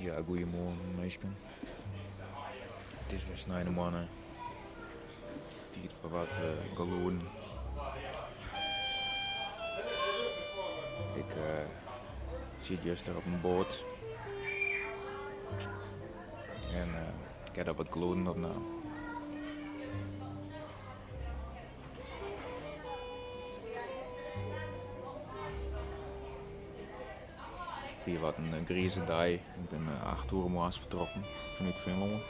Ja, goedemorgen mensen. Het is weer snijden mannen. Tijd voor wat uh. Ik uh, zit juist er op een boot. En uh, ik heb er wat galoen op nou. Hier wat een grieze dag. Ik ben uh, acht uur morgens vertrokken vanuit Finland.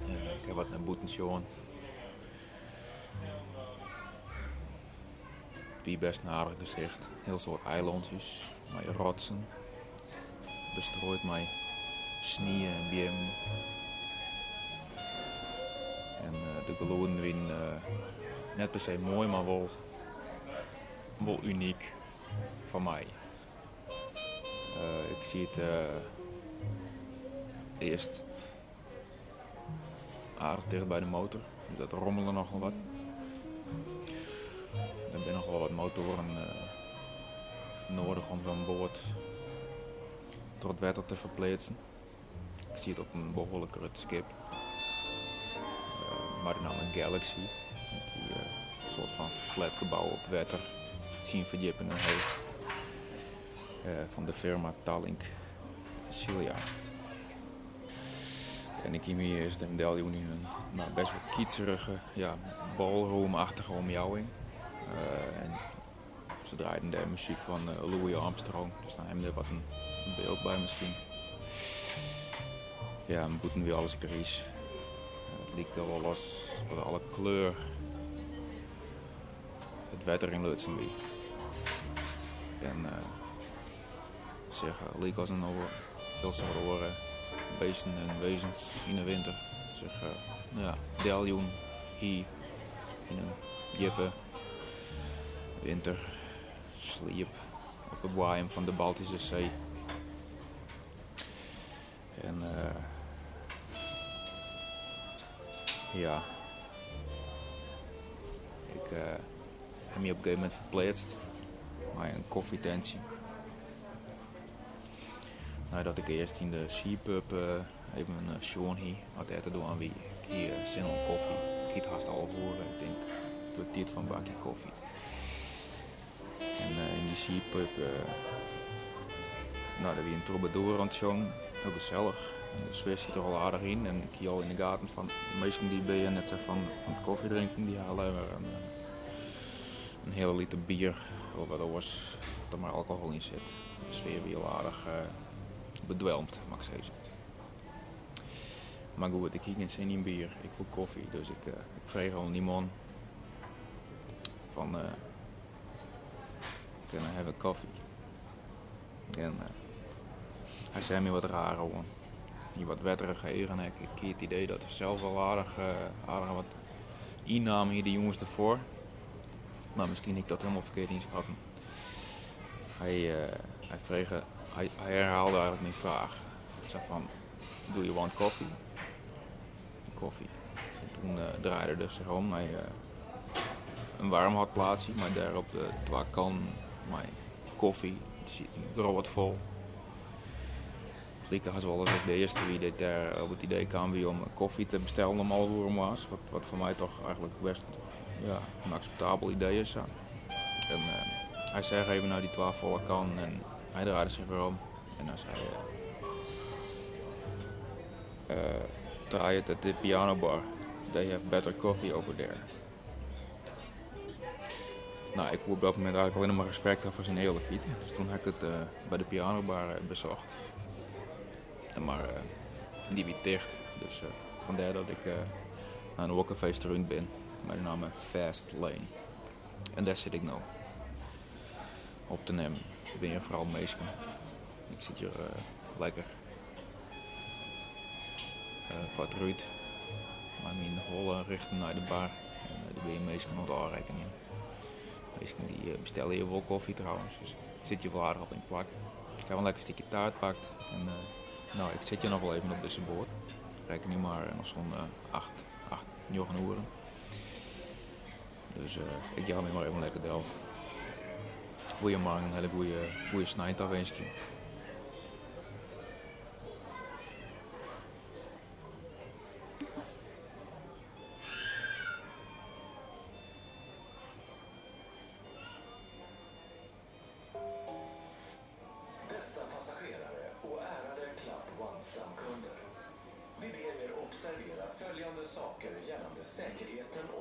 En uh, ik heb wat naar boeten gezien. Wie best een aardig gezicht. Heel soort eilandjes, met rotsen. Bestrooid met sneeuw en biem. En uh, de geloden win net per se mooi, maar wel, wel uniek voor mij. Uh, ik zie het uh, eerst aardig dicht bij de motor. Dus dat rommelde nog wel wat. Er zijn nog wel wat motoren uh, nodig om zo'n boot door het water te verplaatsen. Ik zie het op een behoorlijk rut schip. maar de naam Galaxy. Die een soort van flatgebouw op water. 10 verdiepingen heeft. Uh, van de firma Tallink Cilia. En ik heb hier eerst een medaillon een nou, best wel kietserige, ja, ballroomachtige omjouwing. Uh, en ze draaiden de muziek van uh, Louis Armstrong, dus dan hebben we wat een, beeld bij misschien. Ja, we moeten weer alles gries. het liep wel los, wat alle kleur het wetter in Lutsenby. En zeggen, leek een over veel zouden horen beesten en wezens in de winter. Zeg, ja, deljoen hier in een jippe winter sliep op het waaien van de Baltische Zee. En uh, ja, ik uh, heb me op een gegeven moment verplaatst maar een koffietentje. Nadat ik eerst in de uh, even een hier had eten doen wie ik hier uh, zin om koffie. Ik het haast al ik denk, dit van een bakje koffie. En in die Sea-pub, nou, daar wie een troubadour aan het jongen, heel gezellig. De sfeer zit er al aardig in en ik zie al in de gaten van de meesten die bij je net zeg van, van het koffie drinken, die halen een, een hele liter bier waardoor dat er maar alcohol in zit. De sfeer weer aardig bedwelmd, mag ik zeggen. Maar goed, ik geen zin in bier, ik voel koffie, dus ik, uh, ik vreeg al iemand van uh, can I? En uh, hij zei me wat raar hoor. Die wat wetterige eigen. Ik heb het idee dat zelf wel aardig, uh, aardig wat innamen hier de jongens ervoor. Maar misschien ik dat helemaal verkeerd inschatten. Hij, uh, hij, vreeg, hij, hij, herhaalde eigenlijk mijn vraag. Hij zei van, do you want coffee? Koffie. En toen uh, draaide hij zich om naar uh, een warmhardplaatsje, maar daar op de twee kan mijn koffie, die wat vol. Ik was wel eens de eerste wie dit daar op het idee kwam wie om koffie te bestellen om al hoe was. Wat, wat voor mij toch eigenlijk best ja, een acceptabel idee is. En, uh, hij zei even naar die twaalf volle kan en hij draaide zich weer om. En hij zei: uh, Try it at the piano bar. They have better coffee over there. Nou, ik heb op dat moment eigenlijk alleen maar respect voor zijn eerlijkheid. Dus toen heb ik het uh, bij de pianobar bezocht. En maar uh, die wie dicht. Dus vandaar dat ik naar een wakkerfeest rund ben. Met de naam Fast Lane. En daar zit ik nou. Op te nemen. Ik ben hier vooral meesken. Ik zit hier uh, lekker. Uh, wat ruit. Maar mijn hollen richten naar de bar. En uh, daar ben je meesken nog de aanrekening. Meesken die bestellen hier wel koffie trouwens. Dus zit je wel aardig op in plak. Ik heb een lekker stukje taart pakt. En nou, ik zit hier nog wel even op deze boord. Reken nu maar nog zo'n 8, 8, 9 uren. Dus ik ga me maar even lekker goede man, een hele goede, goede snijder, weensje. saker gällande säkerheten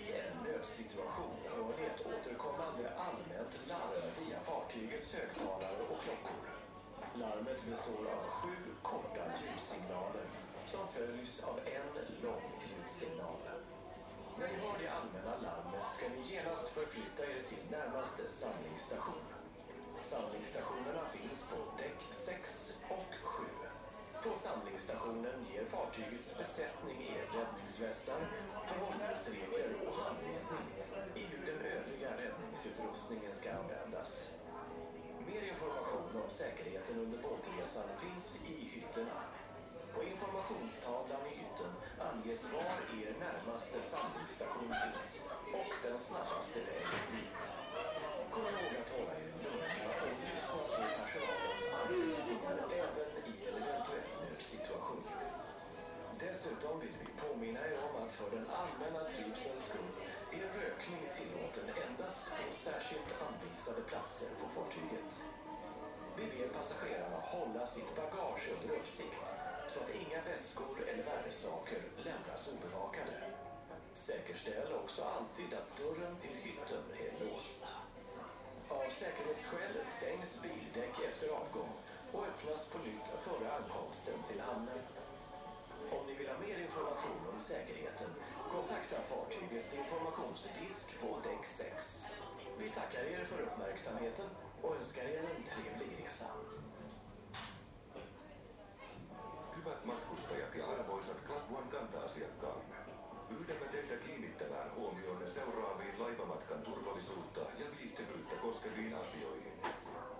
I en nödsituation hör ni ett återkommande allmänt larm via fartygets högtalare och klockor. Larmet består av sju korta ljudsignaler som följs av en lång ljudsignal. När ni hör det allmänna larmet ska ni genast förflytta er till närmaste samlingsstation. Samlingsstationerna finns på däck 6 och 7. På samlingsstationen ger fartygets besättning er räddningsvästar, förhållningsregler och handledning i hur den övriga räddningsutrustningen ska användas. Mer information om säkerheten under båtresan finns i hytterna. På informationstavlan i hytten anges var er närmaste samlingsstation finns och den snabbaste vägen dit. Kom ihåg att hålla er lugna och särskilt anvisade platser på fartyget. Vi ber passagerarna hålla sitt bagage under uppsikt så att inga väskor eller värdesaker lämnas obevakade. Säkerställ också alltid att dörren till hytten är låst. Av säkerhetsskäl stängs bildäck efter avgång och öppnas på nytt före ankomsten till hamnen. Om ni vill ha mer information om säkerheten, kontakta fartygets informationsdisk på däck 6. Vi tackar er för uppmärksamheten och önskar er en trevlig resa. Hyvät matkustajat ja arvoisat Club One kanta-asiakkaamme. Pyydämme teitä kiinnittämään huomionne seuraaviin laivamatkan turvallisuutta ja viihtyvyyttä koskeviin asioihin.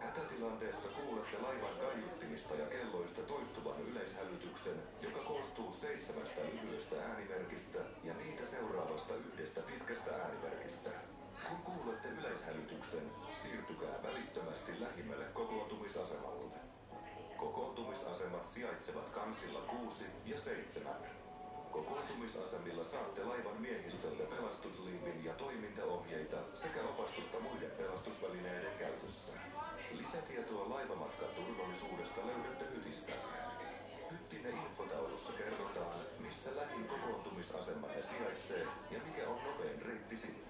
Hätätilanteessa kuulette laivan kaiuttimista ja kelloista toistuvan yleishälytyksen, joka koostuu seitsemästä lyhyestä äänimerkistä ja niitä seuraavasta yhdestä pitkästä äänimerkistä. Kun kuulette yleishälytyksen, siirtykää välittömästi lähimmälle kokoontumisasemalle. Kokoontumisasemat sijaitsevat kansilla 6 ja 7. Kokoontumisasemilla saatte laivan miehistöltä pelastusliivin ja toimintaohjeita sekä opastusta muiden pelastusvälineiden käytössä. Lisätietoa laivamatkan turvallisuudesta löydätte hytistä. Hyttine infotaulussa kerrotaan, missä lähin kokoontumisasemanne sijaitsee ja mikä on nopein reitti sinne.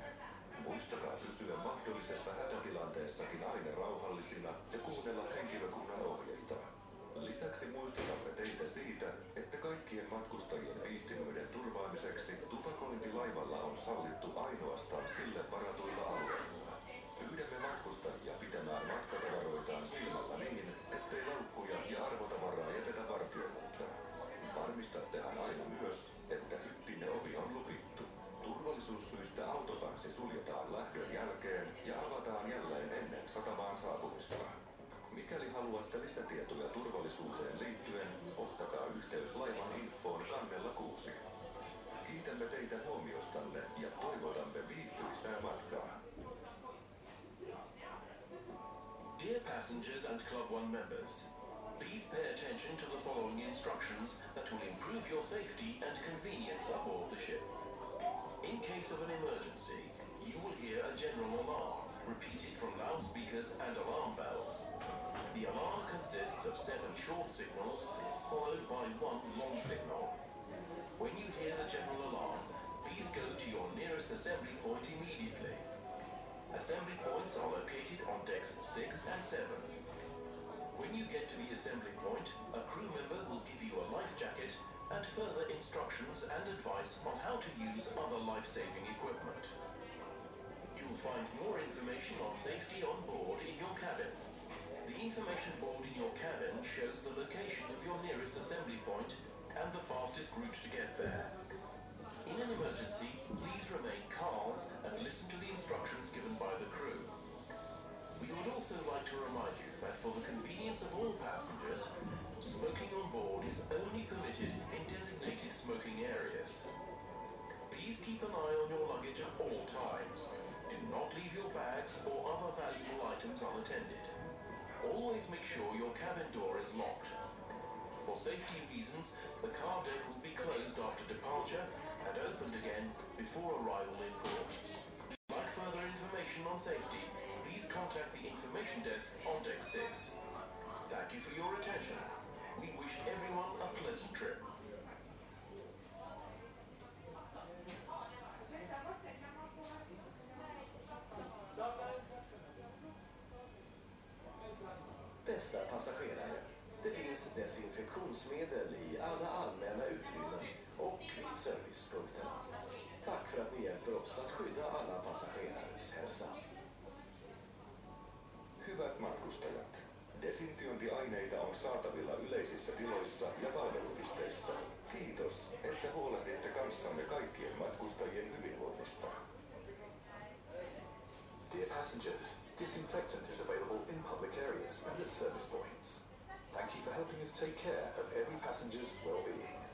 Muistakaa pysyä mahdollisessa hätätilanteessakin aina rauhallisina ja kuunnella henkilökunnan ohjeita. Lisäksi muistutamme teitä siitä, että kaikkien matkustajien viihtyvyyden turvaamiseksi tupakointi laivalla on sallittu ainoastaan sille varatuilla alueilla. Pyydämme matkustajia pitämään matkatavaroitaan silmällä niin, ettei laukkuja ja arvotavaraa jätetä vartioimatta. Varmistattehan aina myös, Turvallisuussyistä autokansi suljetaan lähdön jälkeen ja avataan jälleen ennen satamaan saapumista. Mikäli haluatte lisätietoja turvallisuuteen liittyen, ottakaa yhteys laivan infoon kannella 6. Kiitämme teitä huomiostanne ja toivotamme viihtyisää matkaa. Dear passengers and Club One members, please pay attention to the following instructions that will improve your safety and convenience aboard the ship. In case of an emergency, you will hear a general alarm, repeated from loudspeakers and alarm bells. The alarm consists of seven short signals, followed by one long signal. When you hear the general alarm, please go to your nearest assembly point immediately. Assembly points are located on decks 6 and 7. When you get to the assembly point, a crew member will give you a life jacket and further instructions and advice on how to use other life-saving equipment. You'll find more information on safety on board in your cabin. The information board in your cabin shows the location of your nearest assembly point and the fastest route to get there. In an emergency, please remain calm and listen to the instructions given by the crew. We would also like to remind you that for the convenience of all passengers, smoking on board is only permitted in designated smoking areas. Please keep an eye on your luggage at all times. Do not leave your bags or other valuable items unattended. Always make sure your cabin door is locked. For safety reasons, the car deck will be closed after departure and opened again before arrival in port. Like further information on safety, please contact the information desk on deck 6. Thank you for your attention. We wish everyone a pleasant trip. Bästa passagerare. Det finns desinfektionsmedel i alla allmänna utrymmen och vid servicepunkterna. Tack för att ni hjälper oss att skydda alla passagerares hälsa. Hyvät matkustajat, desinfiointiaineita on saatavilla yleisissä tiloissa ja palvelupisteissä. Kiitos, että huolehditte kanssamme kaikkien matkustajien hyvinvoinnista. Dear passengers, disinfectant is available in public areas and at service points. Thank you for helping us take care of every passenger's well-being.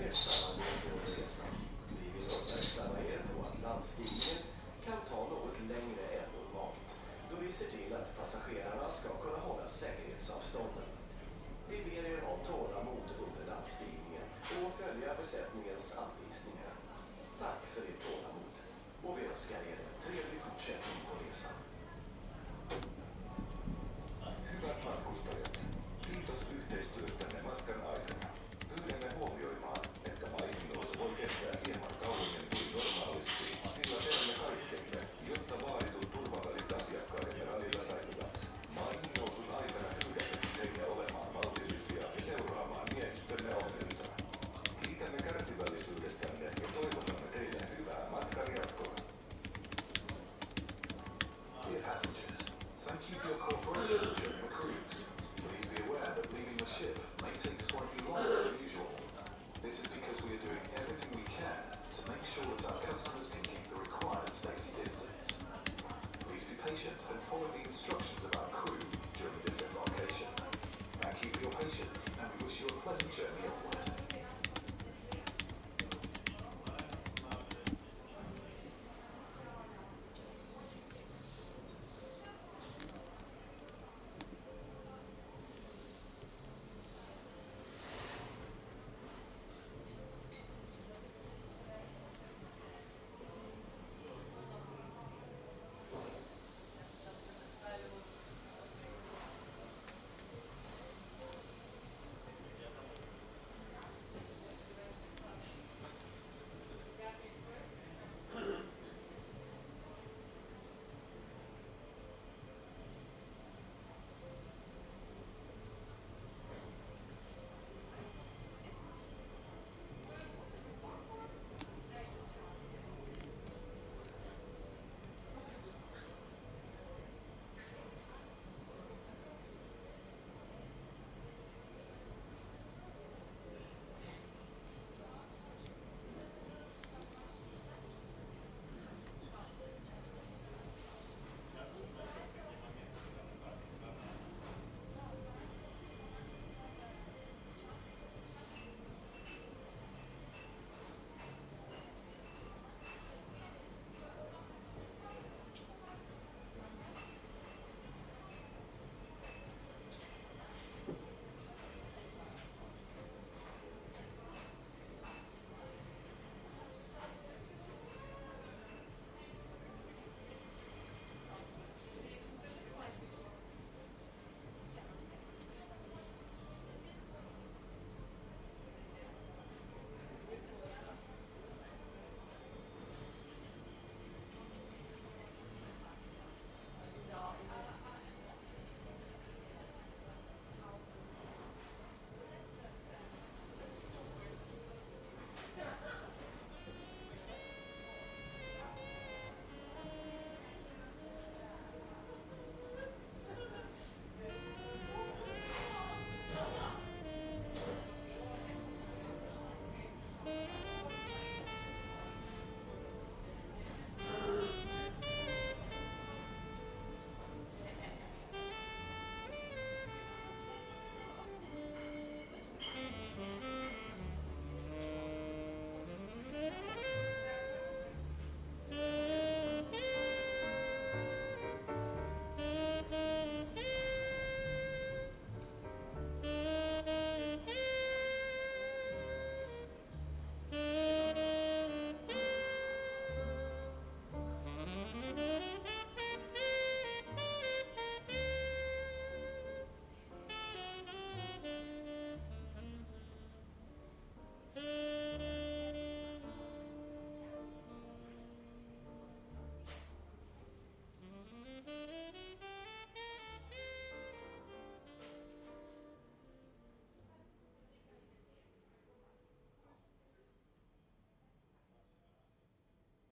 Vi vill uppmärksamma er på att landstigningen kan ta något längre än normalt då vi ser till att passagerarna ska kunna hålla säkerhetsavstånden. Vi ber er ha tålamod under landstigningen och följa besättningens anvisningar. Tack för ert tålamod och vi önskar er en trevlig fortsättning på resan. Hyvät matkustajat, kiitos yhteistyöstä